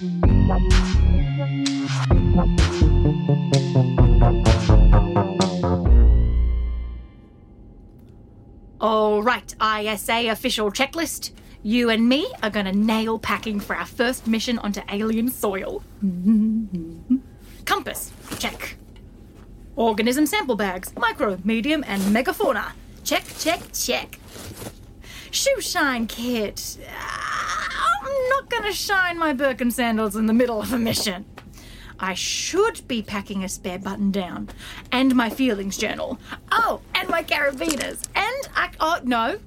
All right, ISA official checklist. You and me are gonna nail packing for our first mission onto alien soil. Compass, check. Organism sample bags, micro, medium, and megafauna. Check, check, check. Shoe shine kit. I'm not gonna shine my Birkin sandals in the middle of a mission. I should be packing a spare button down and my feelings journal. Oh, and my carabiners. And I. Oh, no.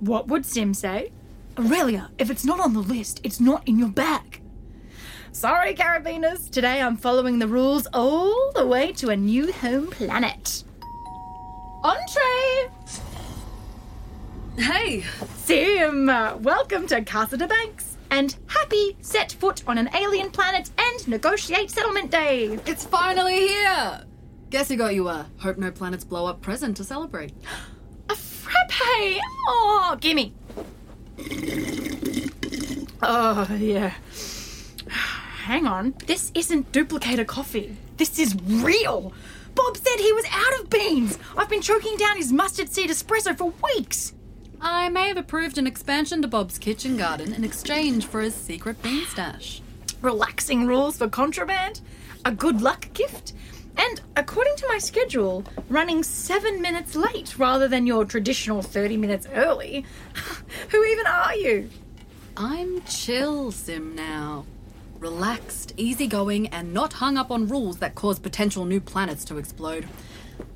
What would Sim say? Aurelia, if it's not on the list, it's not in your bag. Sorry, carabiners. Today I'm following the rules all the way to a new home planet. Entree! Hey, Sim, uh, welcome to Casa de Banks. And happy set foot on an alien planet and negotiate settlement day. it's finally here! Guess who got you a Hope No Planets Blow Up present to celebrate? A frappe! Oh, gimme. Oh, yeah. Hang on. This isn't duplicator coffee. This is real. Bob said he was out of beans. I've been choking down his mustard seed espresso for weeks. I may have approved an expansion to Bob's kitchen garden in exchange for his secret bean stash. Relaxing rules for contraband, a good luck gift, and according to my schedule, running seven minutes late rather than your traditional 30 minutes early. Who even are you? I'm chill, Sim, now. Relaxed, easygoing, and not hung up on rules that cause potential new planets to explode.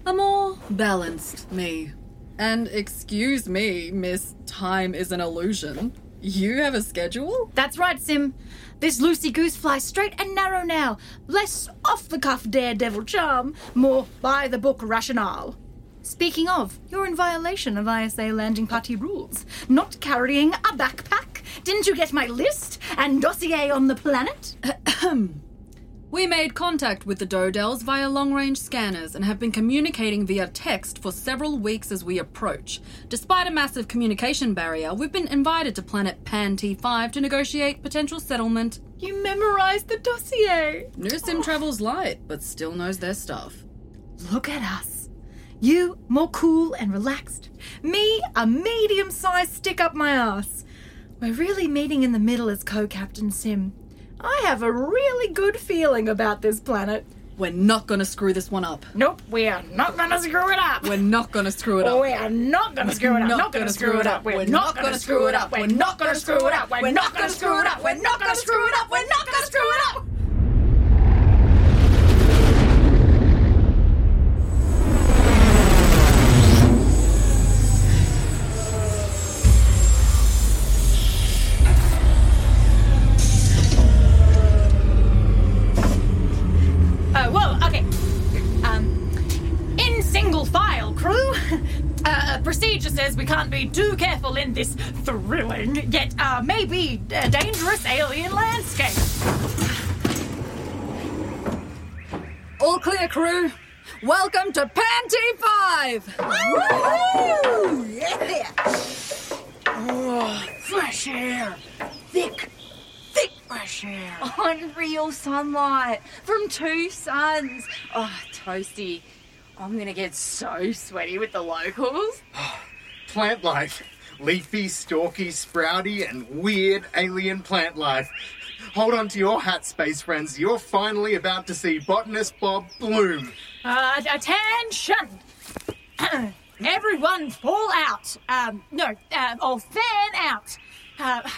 A more balanced me. And excuse me, Miss Time is an illusion. You have a schedule? That's right, Sim. This Lucy goose flies straight and narrow now. Less off the cuff daredevil charm, more by the book rationale. Speaking of, you're in violation of ISA landing party rules. Not carrying a backpack. Didn't you get my list and dossier on the planet? We made contact with the Dodels via long range scanners and have been communicating via text for several weeks as we approach. Despite a massive communication barrier, we've been invited to planet Pan T5 to negotiate potential settlement. You memorized the dossier. New sim travels light, but still knows their stuff. Look at us. You, more cool and relaxed. Me, a medium sized stick up my ass. We're really meeting in the middle as co captain Sim. I have a really good feeling about this planet. We're not gonna screw this one up. Nope, we are not gonna screw it up. We're not gonna screw it up. We are not gonna screw it up. Not gonna screw it up. We're not gonna screw it up. We're not gonna screw it up. We're not gonna screw it up. We're not gonna screw it up. We're not gonna screw it up. Be too careful in this thrilling yet uh, maybe uh, dangerous alien landscape. All clear, crew. Welcome to Panty 5! Woo! Yeah! Oh, fresh air. Thick, thick fresh air. Unreal sunlight from two suns. Oh, Toasty, I'm gonna get so sweaty with the locals. Plant life. Leafy, stalky, sprouty, and weird alien plant life. Hold on to your hat, space friends. You're finally about to see botanist Bob bloom. Uh, attention! Everyone fall out. Um, no, uh, or fan out. Uh,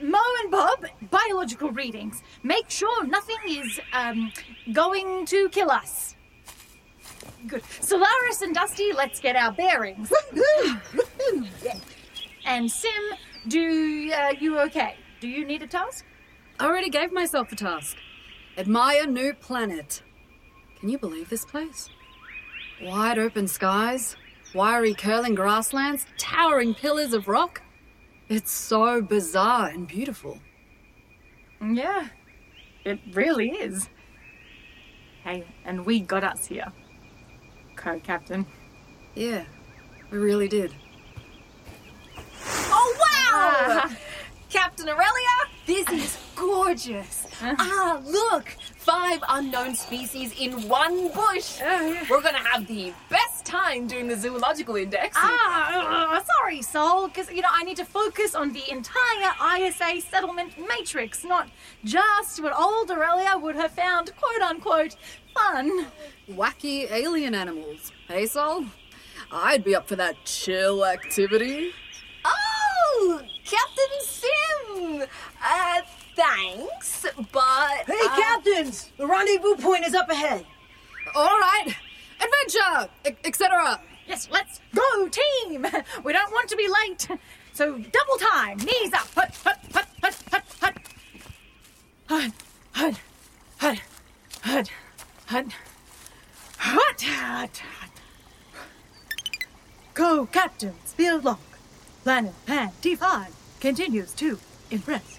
Mo and Bob, biological readings. Make sure nothing is um, going to kill us. Good. Solaris and Dusty, let's get our bearings. and Sim, do uh, you okay? Do you need a task? I already gave myself a task. Admire new planet. Can you believe this place? Wide open skies, wiry curling grasslands, towering pillars of rock. It's so bizarre and beautiful. Yeah, it really is. Hey, and we got us here. Co-captain. Yeah, we really did. Oh, wow! Captain Aurelia, this is gorgeous. Ah, look, five unknown species in one bush. We're gonna have the best time doing the zoological index. Ah, uh, sorry, Sol, because, you know, I need to focus on the entire ISA settlement matrix, not just what old Aurelia would have found, quote unquote, fun. Wacky alien animals. Hey, Sol? I'd be up for that chill activity. Oh, Captain Sim. Uh, thanks, but Hey, uh, captains! The rendezvous point is up ahead. All right, adventure, etc. Yes, let's go, team! We don't want to be late. So double time, knees up, hut, hut, hut, hut, hut, hut. Hut, hut, hut, hut, hut, hut, hut, hut. Go, captains, field log. Planet Pan T5 continues to impress.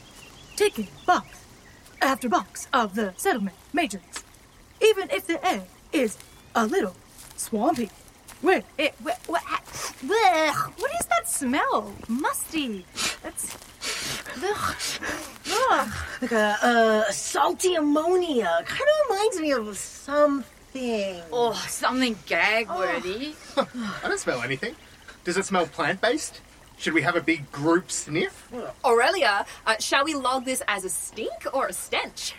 Taking box after box of the settlement matrix. Even if the air is a little swampy. Wait, it, what, blech, what is that smell? Musty. That's. Ugh. Like a, uh, salty ammonia. Kind of reminds me of something. Oh, something gag worthy. I don't smell anything. Does it smell plant based? Should we have a big group sniff? Aurelia, uh, shall we log this as a stink or a stench?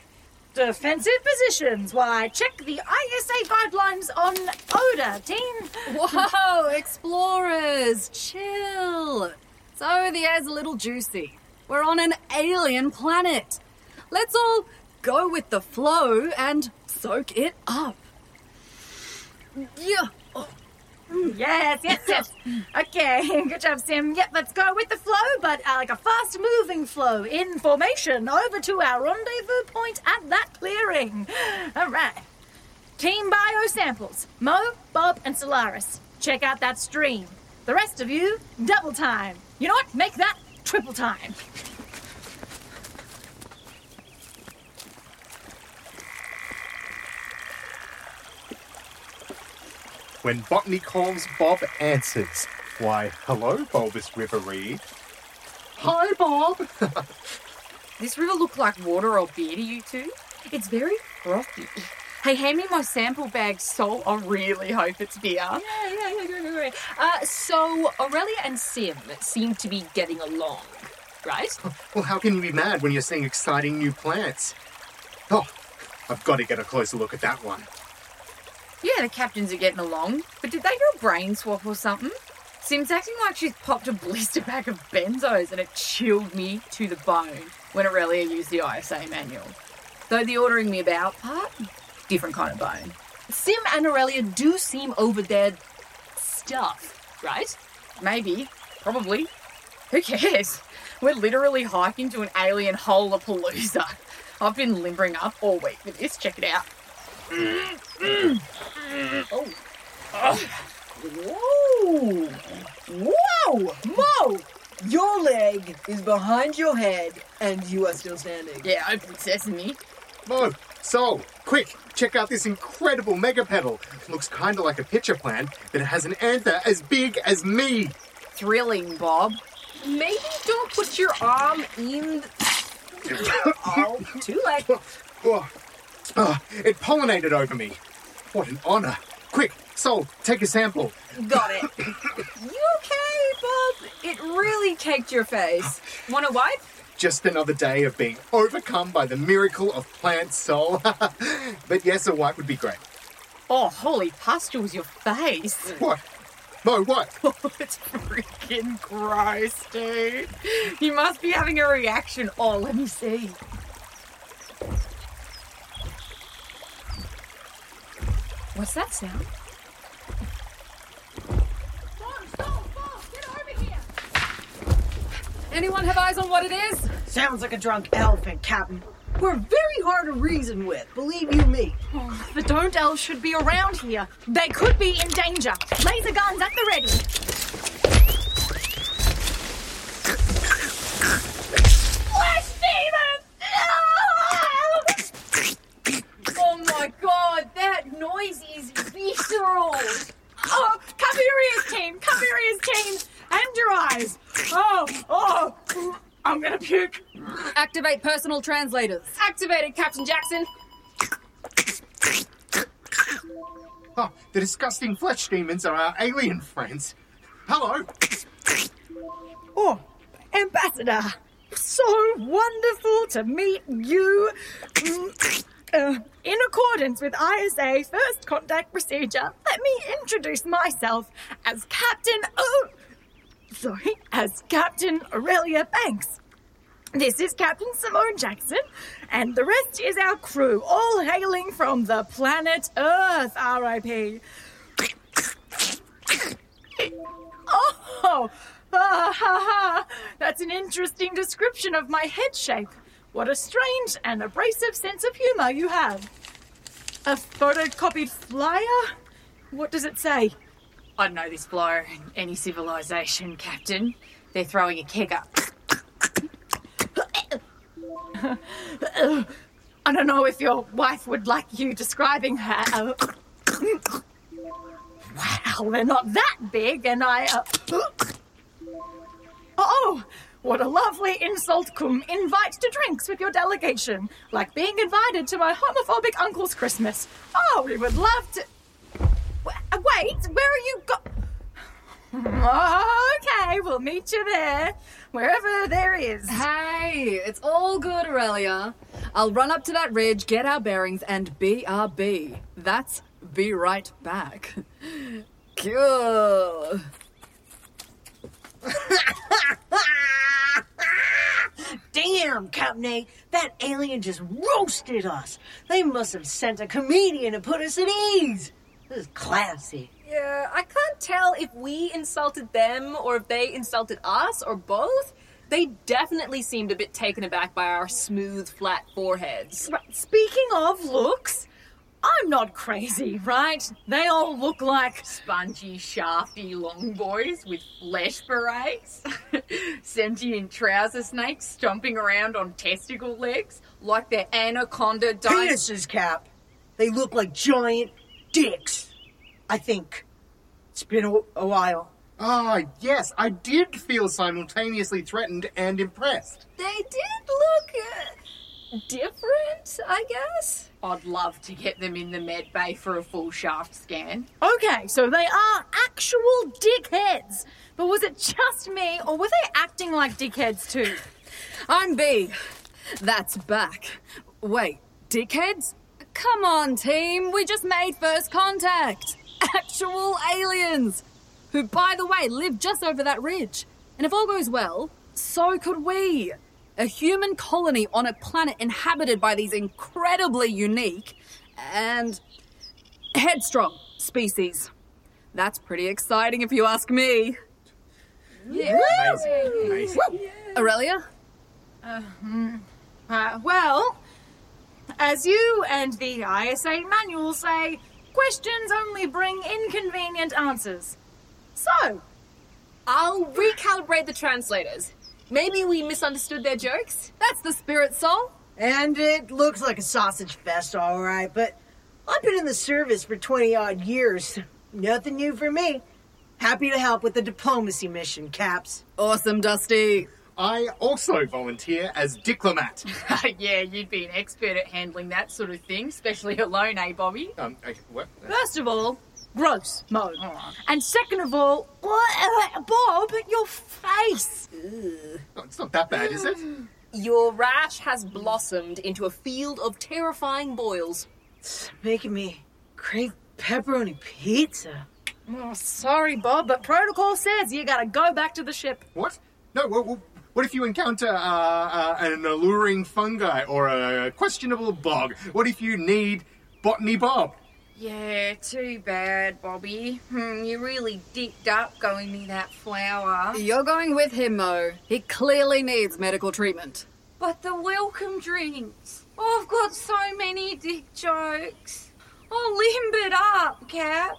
Defensive positions. Why, check the ISA guidelines on odor, team. Whoa, explorers, chill. So the air's a little juicy. We're on an alien planet. Let's all go with the flow and soak it up. Yeah. Yes, yes, yes. Okay, good job, Sim. Yep, let's go with the flow, but uh, like a fast moving flow in formation over to our rendezvous point at that clearing. All right. Team Bio Samples Mo, Bob, and Solaris. Check out that stream. The rest of you, double time. You know what? Make that triple time. When botany calls, Bob answers. Why, hello, bulbous river reed. Hi, Bob. This river look like water or beer to you two? It's very frothy. Hey, hand me my sample bag, so I really hope it's beer. Yeah, yeah, Uh, so Aurelia and Sim seem to be getting along, right? Well, how can you be mad when you're seeing exciting new plants? Oh, I've got to get a closer look at that one. Yeah, the captains are getting along, but did they do a brain swap or something? Sim's acting like she's popped a blister pack of benzos and it chilled me to the bone when Aurelia used the ISA manual. Though the ordering me about part, different kind of bone. Sim and Aurelia do seem over their stuff, right? Maybe, probably. Who cares? We're literally hiking to an alien hole of Palooza. I've been limbering up all week with this. Check it out. Mm-hmm. Oh. Whoa! Whoa! Mo! Your leg is behind your head and you are still standing. Yeah, open sesame. Mo, Sol, quick, check out this incredible mega pedal. Looks kinda like a pitcher plant, but it has an anther as big as me. Thrilling, Bob. Maybe don't put your arm in. oh, too late. Oh, oh, oh, it pollinated over me. What an honor. Quick, Sol, take a sample. Got it. you okay, Bob? It really caked your face. Want a wipe? Just another day of being overcome by the miracle of plant soul. but yes, a wipe would be great. Oh, holy pustules, your face. What? Mo, what? it's freaking gross, dude. You must be having a reaction. Oh, let me see. What's that sound? Anyone have eyes on what it is? Sounds like a drunk elephant, Captain. We're very hard to reason with, believe you me. Oh, the Dodels should be around here. They could be in danger. Laser guns at the ready. Flash demon! Oh my god, that noise is visceral. Oh, cover your ears, team. Cover your ears, team. And your eyes. Oh, oh. I'm gonna puke. Activate personal translators. Activated, Captain Jackson. Oh, the disgusting flesh demons are our alien friends. Hello. Oh, Ambassador. So wonderful to meet you. Mm, uh, in accordance with ISA first contact procedure, let me introduce myself as Captain. Oh, sorry, as Captain Aurelia Banks. This is Captain Simone Jackson, and the rest is our crew, all hailing from the planet Earth, RIP. Oh, ah, ha, ha. That's an interesting description of my head shape. What a strange and abrasive sense of humor you have. A photocopied flyer? What does it say? I know this flyer any civilization, Captain. They're throwing a keg up. I don't know if your wife would like you describing her. Uh, wow, they're not that big, and I. Uh, oh, what a lovely insult cum invite to drinks with your delegation, like being invited to my homophobic uncle's Christmas. Oh, we would love to. Wait, where are you go? Okay, we'll meet you there, wherever there is. Hey, it's all good, Aurelia. I'll run up to that ridge, get our bearings, and BRB. That's be right back. Cool. Damn, Captain A, that alien just roasted us. They must have sent a comedian to put us at ease. This is classy. Yeah, I can't tell if we insulted them or if they insulted us or both. They definitely seemed a bit taken aback by our smooth, flat foreheads. Right, Speaking of looks, I'm not crazy, right? They all look like Spongy, shafty long boys with flesh berets. Sentient trouser snakes stomping around on testicle legs like they're anaconda di- Penises, Cap. They look like giant dicks. I think. It's been a, a while. Ah, yes, I did feel simultaneously threatened and impressed. They did look uh, different, I guess. I'd love to get them in the med bay for a full shaft scan. Okay, so they are actual dickheads. But was it just me, or were they acting like dickheads too? I'm B. That's back. Wait, dickheads? Come on, team. We just made first contact. Actual aliens. Who, by the way, live just over that ridge. And if all goes well, so could we. A human colony on a planet inhabited by these incredibly unique and headstrong species. That's pretty exciting if you ask me. Yeah. Amazing, amazing. Aurelia? Uh, well, as you and the ISA manual say, questions only bring inconvenient answers. So, I'll recalibrate the translators. Maybe we misunderstood their jokes. That's the spirit, Sol. And it looks like a sausage fest, all right, but I've been in the service for 20 odd years. Nothing new for me. Happy to help with the diplomacy mission, Caps. Awesome, Dusty. I also volunteer as diplomat. yeah, you'd be an expert at handling that sort of thing, especially alone, eh, Bobby? Um, okay, what? First of all, gross mode. And second of all, what uh, Bob, your face. Oh, it's not that bad, is it? Your rash has blossomed into a field of terrifying boils. It's making me crave pepperoni pizza. Oh, sorry, Bob, but protocol says you gotta go back to the ship. What? No, what, what- what if you encounter uh, uh, an alluring fungi or a questionable bog? What if you need Botany Bob? Yeah, too bad, Bobby. Hmm, you really dicked up going near that flower. You're going with him, Mo. He clearly needs medical treatment. But the welcome drinks. Oh, I've got so many dick jokes. Oh, limb it up, Cap.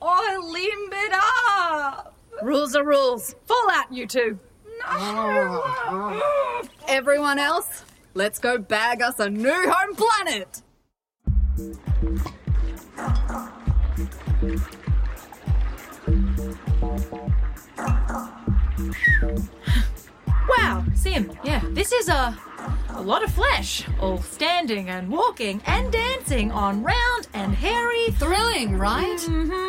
Oh, limb it up. Rules are rules. Fall out, you two. Everyone else, let's go bag us a new home planet. Wow, Sim, yeah, this is a, a lot of flesh, all standing and walking and dancing on round and hairy. Thrilling, right? Mm-hmm.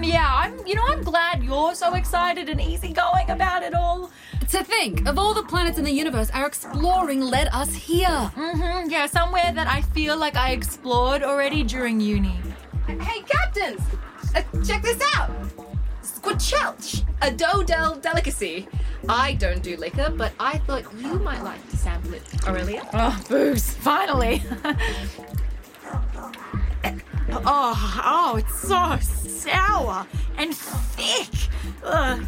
Hmm Yeah, I'm. You know, I'm glad you're so excited and easygoing about it all. To think, of all the planets in the universe, our exploring led us here. Mm-hmm, Yeah, somewhere that I feel like I explored already during uni. Hey, captains! Uh, check this out! Squatchelch, a Dodel delicacy. I don't do liquor, but I thought you might like to sample it, Aurelia. Oh, booze! Finally. oh, oh, it's so sour and thick. Ugh.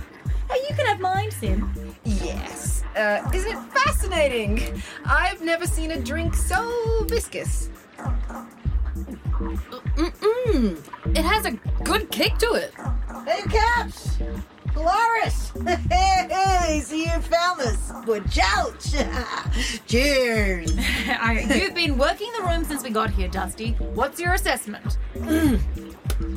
Hey, you can have mine, Sim. Yes. Uh, isn't it fascinating? I've never seen a drink so viscous. Mm-mm. It has a good kick to it. Hey, Caps! Polaris! Hey, see you found this. Good ouch! Cheers! You've been working the room since we got here, Dusty. What's your assessment? Hmm.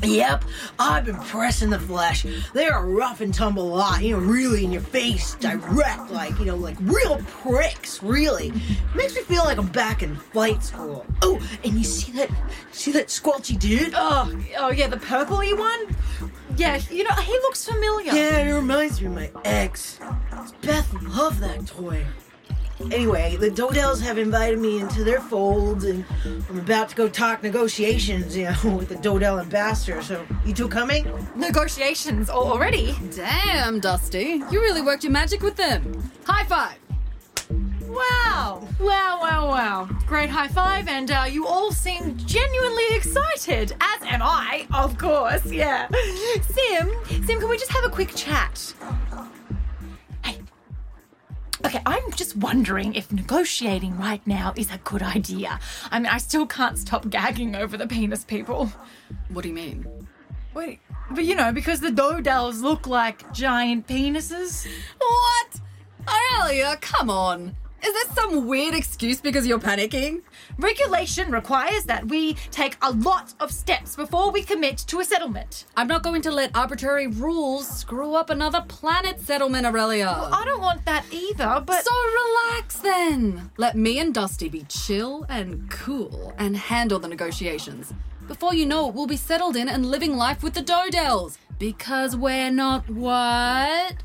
Yep, I've been pressing the flesh. They are a rough and tumble lot, you know, really in your face, direct, like, you know, like real pricks, really. Makes me feel like I'm back in flight school. Oh, and you see that, see that squelchy dude? Oh, oh yeah, the purpley one. Yeah, you know he looks familiar. Yeah, it reminds me of my ex. Beth loved that toy. Anyway, the Dodels have invited me into their fold, and I'm about to go talk negotiations, you know, with the Dodell ambassador. So, you two coming? Negotiations already. Damn, Dusty. You really worked your magic with them. High five. Wow! Wow! Wow! Wow! Great high five, and uh, you all seem genuinely excited. As am I, of course. Yeah. Sim, Sim, can we just have a quick chat? Hey. Okay, I'm just wondering if negotiating right now is a good idea. I mean, I still can't stop gagging over the penis people. What do you mean? Wait, but you know, because the Dodells look like giant penises. What? Aurelia, come on. Is this some weird excuse because you're panicking? Regulation requires that we take a lot of steps before we commit to a settlement. I'm not going to let arbitrary rules screw up another planet settlement, Aurelia. I don't want that either, but. So relax then. Let me and Dusty be chill and cool and handle the negotiations. Before you know it, we'll be settled in and living life with the Dodells. Because we're not what?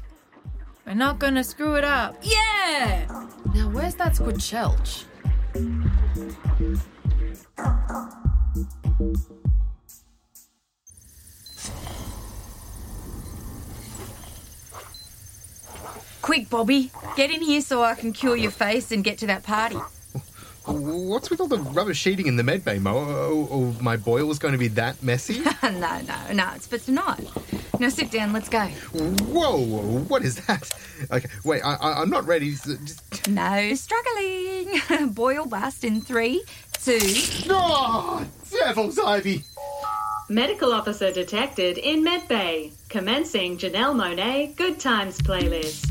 We're not gonna screw it up. Yeah! Now, where's that Squatchelch? Quick, Bobby, get in here so I can cure your face and get to that party. What's with all the rubber sheeting in the med bay, Mo? Oh, oh, oh my boil was going to be that messy? no, no, no, it's for not. Now sit down, let's go. Whoa, what is that? Okay, wait, I, I, I'm not ready. so Just... No struggling. Boil bust in three, two. Oh, devil's ivy! Medical officer detected in Medbay. Commencing Janelle Monáe Good Times playlist.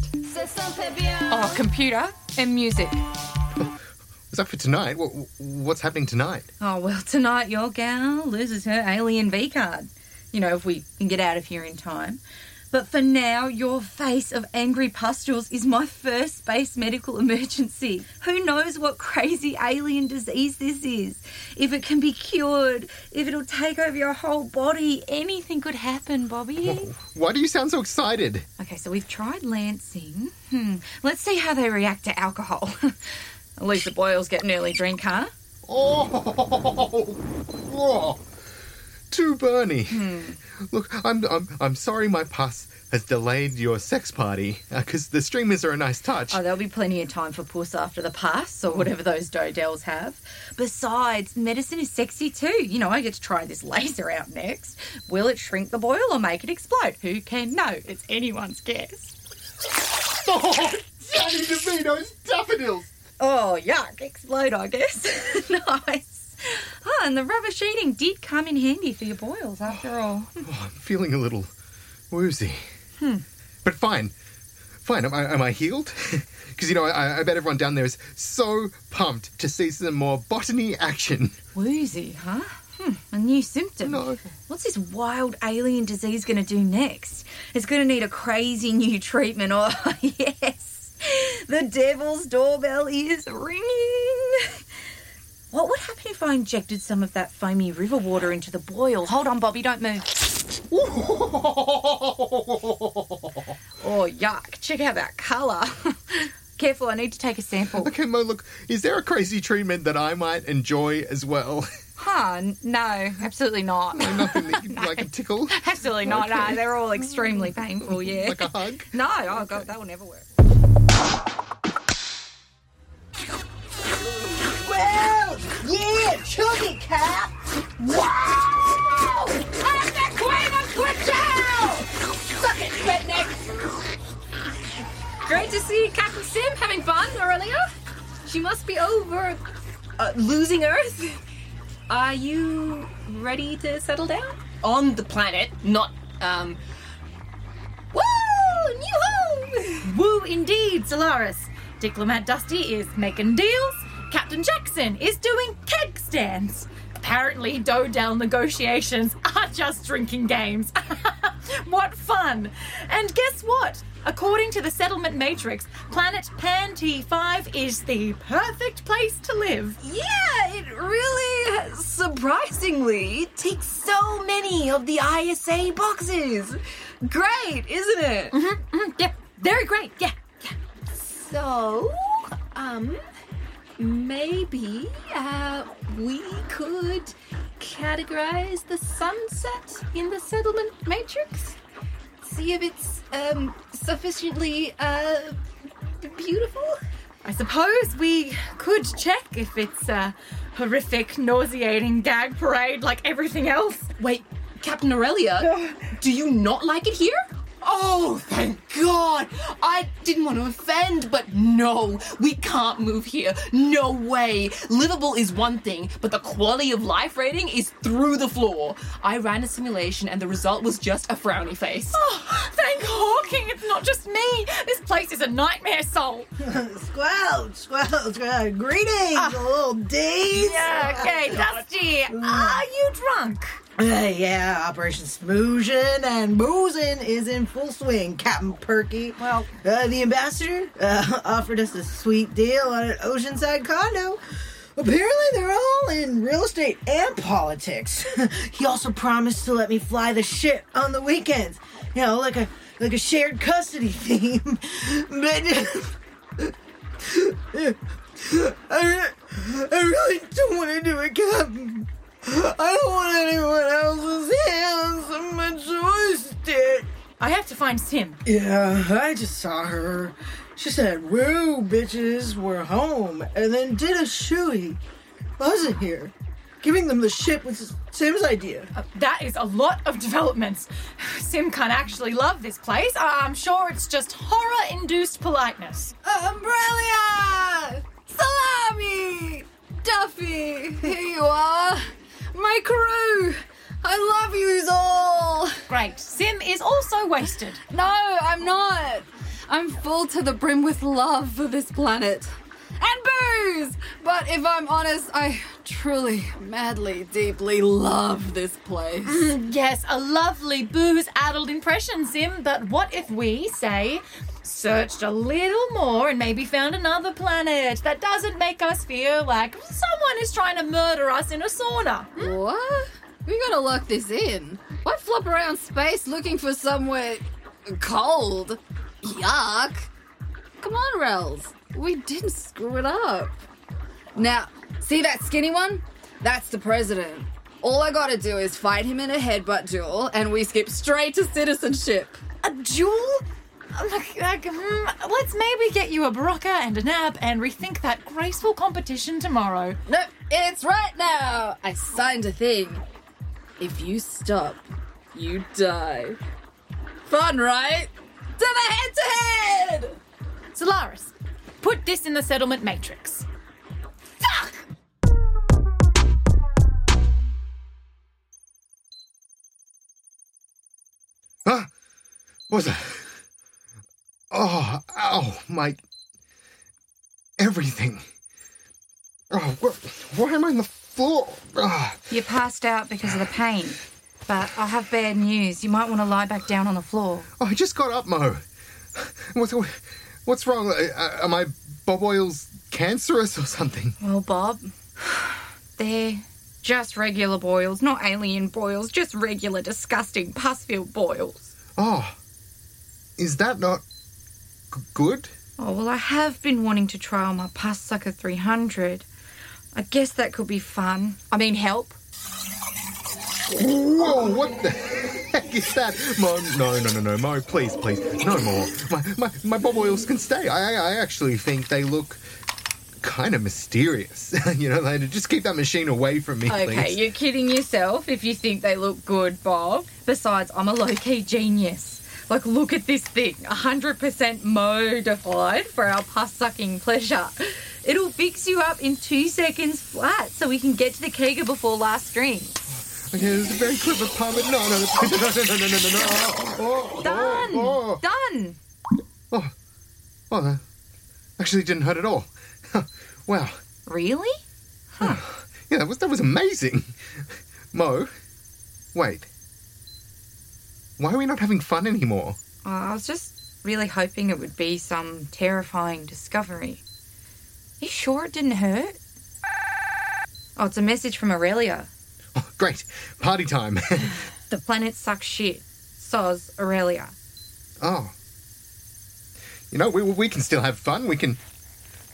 Oh, computer and music. That for tonight? What, what's happening tonight? Oh, well, tonight your gal loses her alien V card. You know, if we can get out of here in time. But for now, your face of angry pustules is my first space medical emergency. Who knows what crazy alien disease this is? If it can be cured, if it'll take over your whole body, anything could happen, Bobby. Why do you sound so excited? Okay, so we've tried lancing. Hmm. Let's see how they react to alcohol. At least the boils get an early drink, huh? Oh, oh too burny. Hmm. Look, I'm, I'm I'm sorry my pus has delayed your sex party uh, because the streamers are a nice touch. Oh, there'll be plenty of time for puss after the pass or whatever those dodells have. Besides, medicine is sexy too. You know, I get to try this laser out next. Will it shrink the boil or make it explode? Who can know? It's anyone's guess. Oh, Danny DeVito's daffodils. Oh, yuck. Explode, I guess. nice. Ah, and the rubber sheeting did come in handy for your boils after all. Oh, I'm feeling a little woozy. Hmm. But fine. Fine. Am I, am I healed? Because, you know, I, I bet everyone down there is so pumped to see some more botany action. Woozy, huh? Hmm, a new symptom. No. What's this wild alien disease going to do next? It's going to need a crazy new treatment. Oh, yes. The devil's doorbell is ringing. What would happen if I injected some of that foamy river water into the boil? Hold on, Bobby, don't move. oh, yuck. Check out that colour. Careful, I need to take a sample. Okay, Mo, look, is there a crazy treatment that I might enjoy as well? Huh, no, absolutely not. Nothing that you- like a tickle? Absolutely not. Okay. No, they're all extremely painful, yeah. Like a hug? No, oh god, that will never work. Well, yeah, chug it, Cap. Wow! I'm the queen of! Suck it, redneck! Great to see Captain Sim having fun, Aurelia. She must be over uh, losing Earth. Are you ready to settle down? On the planet, not, um. Woo! New home! Woo indeed, Solaris. Diplomat Dusty is making deals. Captain Jackson is doing keg stands. Apparently, Dodell negotiations are just drinking games. what fun! And guess what? According to the settlement matrix, planet Pan T5 is the perfect place to live. Yeah, it really, surprisingly, ticks so many of the ISA boxes. Great, isn't it? Mm-hmm, mm-hmm, yeah, very great, yeah. So, um, maybe uh, we could categorize the sunset in the settlement matrix. See if it's um sufficiently uh beautiful. I suppose we could check if it's a horrific, nauseating gag parade like everything else. Wait, Captain Aurelia, do you not like it here? Oh, thank God! I didn't want to offend, but no, we can't move here. No way. Livable is one thing, but the quality of life rating is through the floor. I ran a simulation and the result was just a frowny face. Oh, thank Hawking, it's not just me. This place is a nightmare soul. Squelch, squelch, squelch. Greetings, ah. little D's. Yeah, okay, Dusty, are you drunk? Uh, yeah, Operation Smoozin' and Boozin' is in full swing, Captain Perky. Well, uh, the ambassador uh, offered us a sweet deal on an oceanside condo. Apparently, they're all in real estate and politics. he also promised to let me fly the ship on the weekends. You know, like a like a shared custody theme. but I, I really don't want to do it, Captain. I don't want anyone else's hands on my joystick. I have to find Sim. Yeah, I just saw her. She said, Woo, bitches, we're home. And then did a shooey. Wasn't here. Giving them the shit was Sim's idea. Uh, that is a lot of developments. Sim can't actually love this place. I- I'm sure it's just horror induced politeness. Umbrella! Salami! Duffy! Here you are! My crew! I love yous all. Great. Sim is also wasted. No, I'm not. I'm full to the brim with love for this planet. And booze! But if I'm honest, I truly, madly, deeply love this place. Mm, yes, a lovely booze addled impression, Sim. But what if we, say, searched a little more and maybe found another planet that doesn't make us feel like someone is trying to murder us in a sauna? Hmm? What? We gotta lock this in. Why flop around space looking for somewhere cold? Yuck. Come on, Rels. We didn't screw it up. Now, see that skinny one? That's the president. All I gotta do is fight him in a headbutt duel, and we skip straight to citizenship. A duel? Like, like, hmm, let's maybe get you a Berocca and a nap and rethink that graceful competition tomorrow. No, it's right now. I signed a thing. If you stop, you die. Fun, right? To the head to head! Solaris, put this in the settlement matrix. Fuck! Huh? What's that? Oh, ow, my. Everything. Oh, where, why am I on the floor? Ah. You passed out because of the pain. But I have bad news. You might want to lie back down on the floor. Oh, I just got up, Mo. What's, what's wrong? Uh, Are my bob oils cancerous or something? Well, Bob, they're just regular boils, not alien boils, just regular, disgusting, pus filled boils. Oh, is that not g- good? Oh, well, I have been wanting to trial my Pus Sucker 300. I guess that could be fun. I mean, help. Whoa, what the heck is that? Mo, no, no, no, no, Mo, please, please, no more. My, my, my bob oils can stay. I, I actually think they look kind of mysterious. you know, like, just keep that machine away from me, please. Okay, please. you're kidding yourself if you think they look good, Bob. Besides, I'm a low key genius. Like, look at this thing 100% modified for our pus sucking pleasure. It'll fix you up in two seconds flat so we can get to the kegger before last string. Okay, this is a very clever pun, but no, no, no, no, no, no, no, no, no, no. Oh, oh, Done! oh, Done! oh, oh, that actually didn't hurt at all. wow. Really? Huh. Yeah, that was that was amazing. Mo, wait. Why are we not having fun anymore? Oh, I was just really hoping it would be some terrifying discovery. You sure it didn't hurt? Oh, it's a message from Aurelia. Oh, great, party time. The planet sucks shit. Soz Aurelia. oh, you know we we can still have fun. We can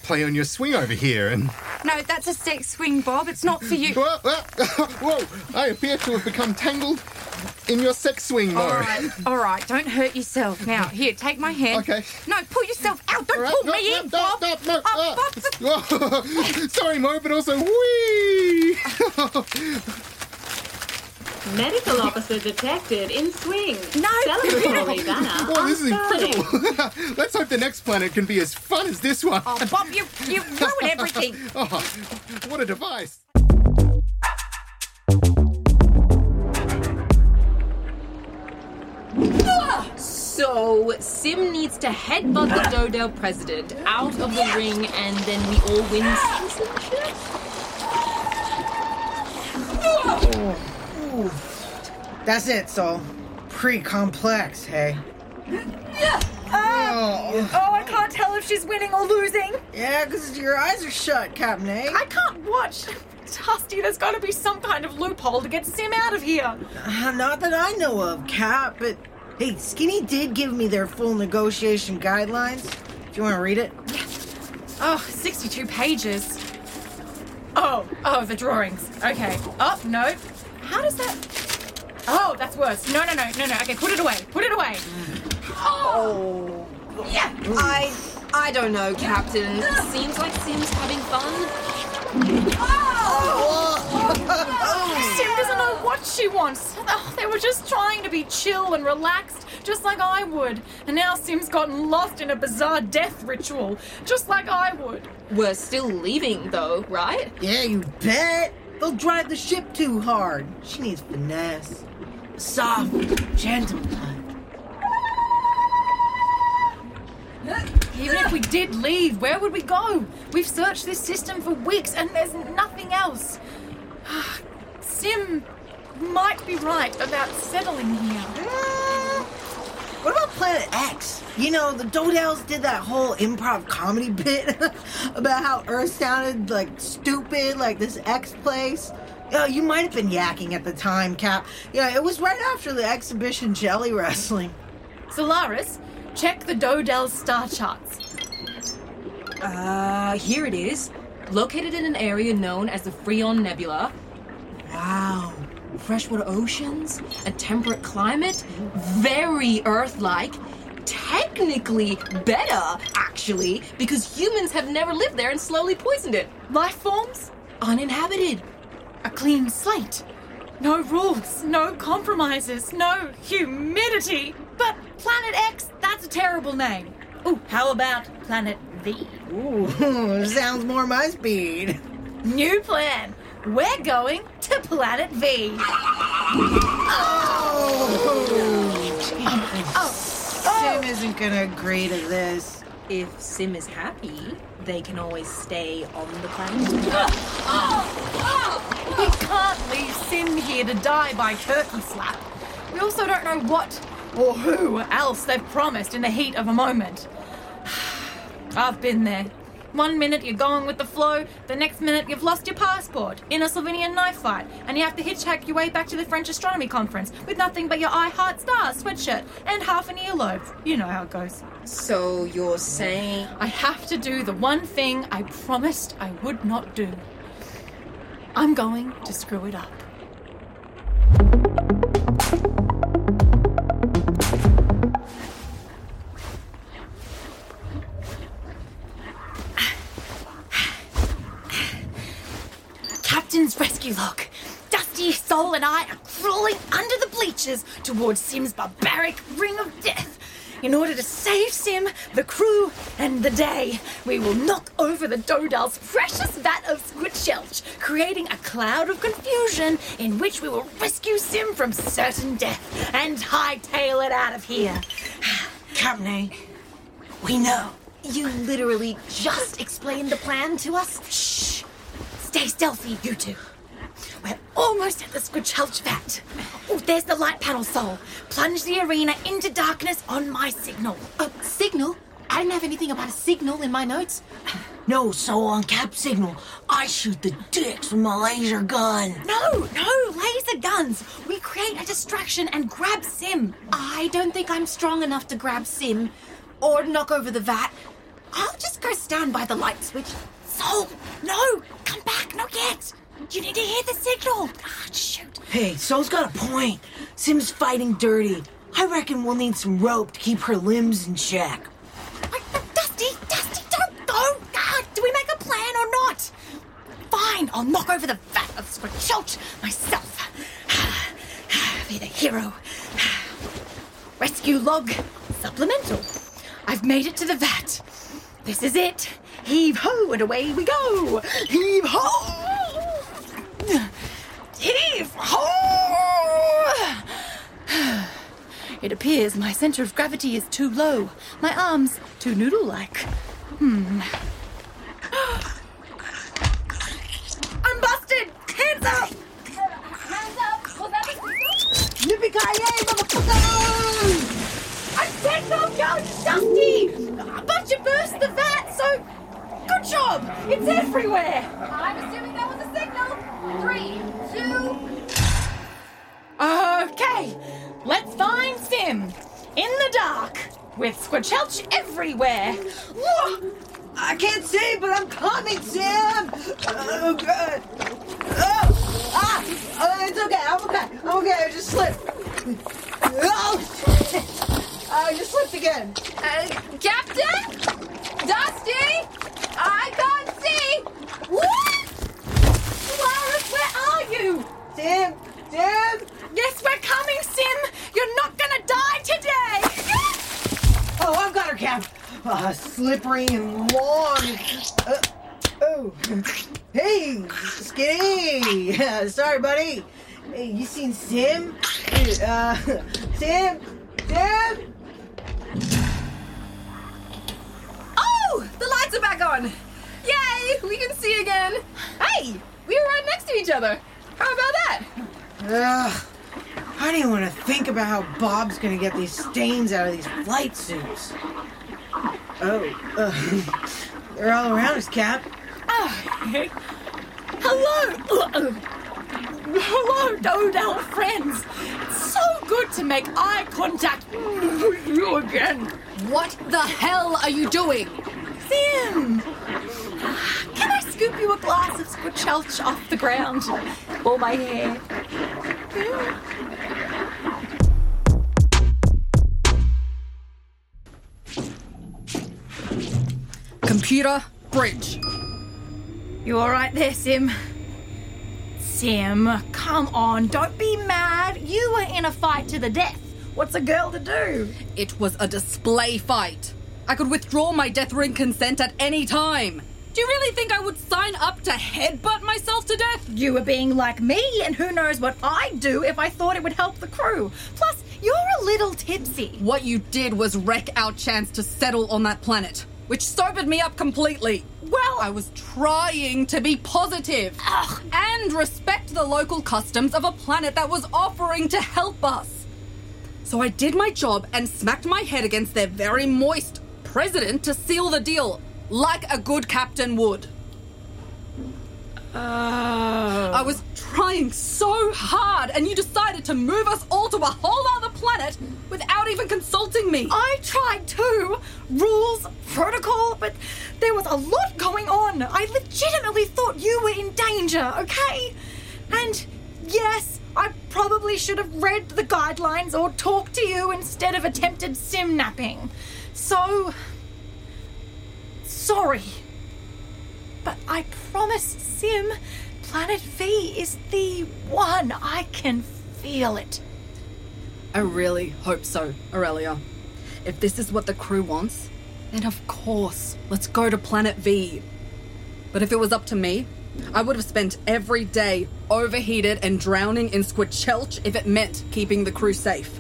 play on your swing over here and. No, that's a sex swing, Bob. It's not for you. Whoa, whoa, whoa! I appear to have become tangled in your sex swing, Mo. All right, all right. Don't hurt yourself. Now, here, take my hand. Okay. No, pull yourself out. Don't All right, pull no, me no, in, no, Bob. no, no, Oh, ah. Bob. Sorry, Mo, but also wee. Medical officer detected in swing. No. Celebratory banner. Oh, this is unfurling. incredible. Let's hope the next planet can be as fun as this one. Oh, Bob, you you ruin everything. Oh, what a device. So, Sim needs to headbutt the Dodell president out of the ring, and then we all win citizenship? That's it, so Pretty complex, hey? Oh, I can't tell if she's winning or losing. Yeah, because your eyes are shut, Captain A. I can't watch. Dusty, there's got to be some kind of loophole to get Sim out of here. Uh, not that I know of, Cap, but hey, Skinny did give me their full negotiation guidelines. Do you want to read it? Oh, 62 pages. Oh, oh, the drawings. Okay. Oh, no. How does that. Oh, that's worse. No, no, no, no, no. Okay, put it away. Put it away. Oh. Yeah, I I don't know, Captain. Seems like Sim's having fun. Sim doesn't know what she wants. Oh, they were just trying to be chill and relaxed, just like I would. And now Sim's gotten lost in a bizarre death ritual, just like I would. We're still leaving, though, right? Yeah, you bet. They'll drive the ship too hard. She needs finesse. Soft, gentle touch. Even if we did leave, where would we go? We've searched this system for weeks and there's nothing else. Sim might be right about settling here. What about Planet X? You know, the Dodels did that whole improv comedy bit about how Earth sounded like stupid, like this X place. Yeah, you might have been yakking at the time, Cap. Yeah, it was right after the exhibition jelly wrestling. Solaris, check the Dodel star charts. Uh, here it is. Located in an area known as the Freon Nebula. Wow. Freshwater oceans, a temperate climate, very Earth like. Technically better, actually, because humans have never lived there and slowly poisoned it. Life forms? Uninhabited. A clean slate. No rules, no compromises, no humidity. But Planet X, that's a terrible name. Ooh, how about Planet V? Ooh, sounds more my speed. New plan. We're going to Planet V. Oh. Oh. Sim isn't gonna agree to this. If Sim is happy, they can always stay on the planet. We can't leave Sim here to die by turkey slap. We also don't know what or who else they've promised in the heat of a moment. I've been there. One minute you're going with the flow, the next minute you've lost your passport in a Slovenian knife fight, and you have to hitchhike your way back to the French astronomy conference with nothing but your I Heart Stars sweatshirt and half an earlobe. You know how it goes. So you're saying I have to do the one thing I promised I would not do. I'm going to screw it up. Log. Dusty, Soul, and I are crawling under the bleachers towards Sim's barbaric ring of death. In order to save Sim, the crew, and the day, we will knock over the Dodel's precious vat of squidchelch, creating a cloud of confusion in which we will rescue Sim from certain death and hightail it out of here. Captain, we know. you literally just explained the plan to us? Shh! Stay stealthy, you two. We're almost at the Squidchelch vat. Oh, there's the light panel, Soul. Plunge the arena into darkness on my signal. A signal? I didn't have anything about a signal in my notes. No, so on Cap Signal, I shoot the dicks with my laser gun. No, no, laser guns. We create a distraction and grab Sim. I don't think I'm strong enough to grab Sim or knock over the vat. I'll just go stand by the light switch. Soul, no, come back, not yet. You need to hear the signal. Ah, shoot. Hey, Soul's got a point. Sim's fighting dirty. I reckon we'll need some rope to keep her limbs in check. Dusty, Dusty, don't go. Ah, do we make a plan or not? Fine, I'll knock over the vat of Squidchelch myself. Be the hero. Rescue log supplemental. I've made it to the vat. This is it. Heave ho, and away we go. Heave ho! Heave ho! It appears my center of gravity is too low. My arms too noodle-like. Hmm. I'm busted! Hands up! Hands up! Was that a? Yippee-ki-yay, motherfucker! I said no, go, Dusty! But you burst the vat, so good job! It's everywhere! I'm assuming that was a signal. Three, two. Okay, let's find Sim in the dark with Squidchelch everywhere. I can't see, but I'm coming, Sim! Oh, God. Oh, ah! Oh, it's okay, I'm okay. I'm okay, I just slipped. Oh, I just slipped again. Uh, Captain? Dusty? I can't see. What? Solaris, where are you? Sim! Sim! Yes, we're coming, Sim! You're not gonna die today! I've got her, Cap. Uh, slippery and long. Uh, oh, Oh, hey, Skinny. Sorry, buddy. Hey, you seen Sim? Uh, Sim? Sim? Oh, the lights are back on. Yay, we can see again. Hey, we were right next to each other. How about that? Ugh. I don't even want to think about how Bob's gonna get these stains out of these flight suits. Oh, uh, they're all around us, Cap. Oh, hello. Hello, Dodel friends. It's so good to make eye contact with you again. What the hell are you doing? Sim! Can I scoop you a glass of squichelch off the ground? Or my hair? Computer bridge. You alright there, Sim? Sim, come on, don't be mad. You were in a fight to the death. What's a girl to do? It was a display fight. I could withdraw my death ring consent at any time. Do you really think I would sign up to headbutt myself to death? You were being like me, and who knows what I'd do if I thought it would help the crew. Plus, you're a little tipsy. What you did was wreck our chance to settle on that planet, which sobered me up completely. Well, I was trying to be positive Ugh. and respect the local customs of a planet that was offering to help us. So I did my job and smacked my head against their very moist president to seal the deal, like a good captain would. I was trying so hard, and you decided to move us all to a whole other planet without even consulting me. I tried too. Rules, protocol, but there was a lot going on. I legitimately thought you were in danger, okay? And yes, I probably should have read the guidelines or talked to you instead of attempted sim napping. So. Sorry. But I promise, Sim, Planet V is the one. I can feel it. I really hope so, Aurelia. If this is what the crew wants, then of course, let's go to Planet V. But if it was up to me, I would have spent every day overheated and drowning in squichelch if it meant keeping the crew safe.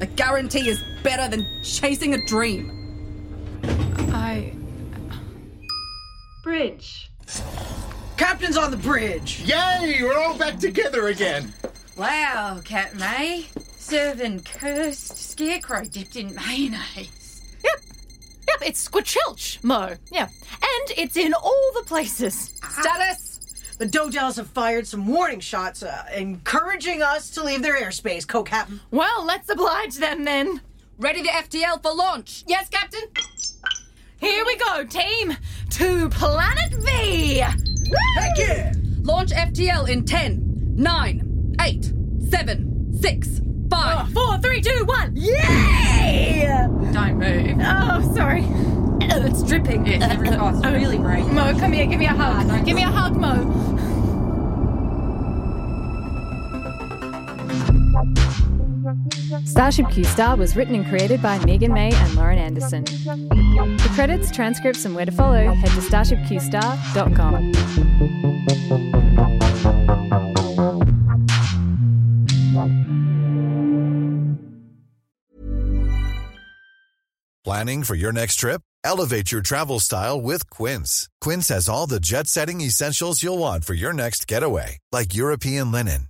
A guarantee is better than chasing a dream. Bridge. Captain's on the bridge. Yay, we're all back together again. Wow, Captain May. Serving cursed scarecrow dipped in mayonnaise. Yep. Yep, it's Squichelch, Mo. Yeah. And it's in all the places. Status! The Dodels have fired some warning shots, uh, encouraging us to leave their airspace, co-captain. Well, let's oblige them then. Ready the FTL for launch. Yes, Captain. Here we go, team. To Planet V. Heck yeah! Launch FTL in 10, 9, 8, 7, 6, 5. Four, three, two, one. Yay! Don't move. Oh, sorry. Oh, it's dripping. It's oh, it's really great. Uh, Mo, come here. Give me a hug. Ah, don't give me a hug, Mo. Starship Q Star was written and created by Meegan May and Lauren Anderson. For credits, transcripts, and where to follow, head to starshipqstar.com. Planning for your next trip? Elevate your travel style with Quince. Quince has all the jet setting essentials you'll want for your next getaway, like European linen,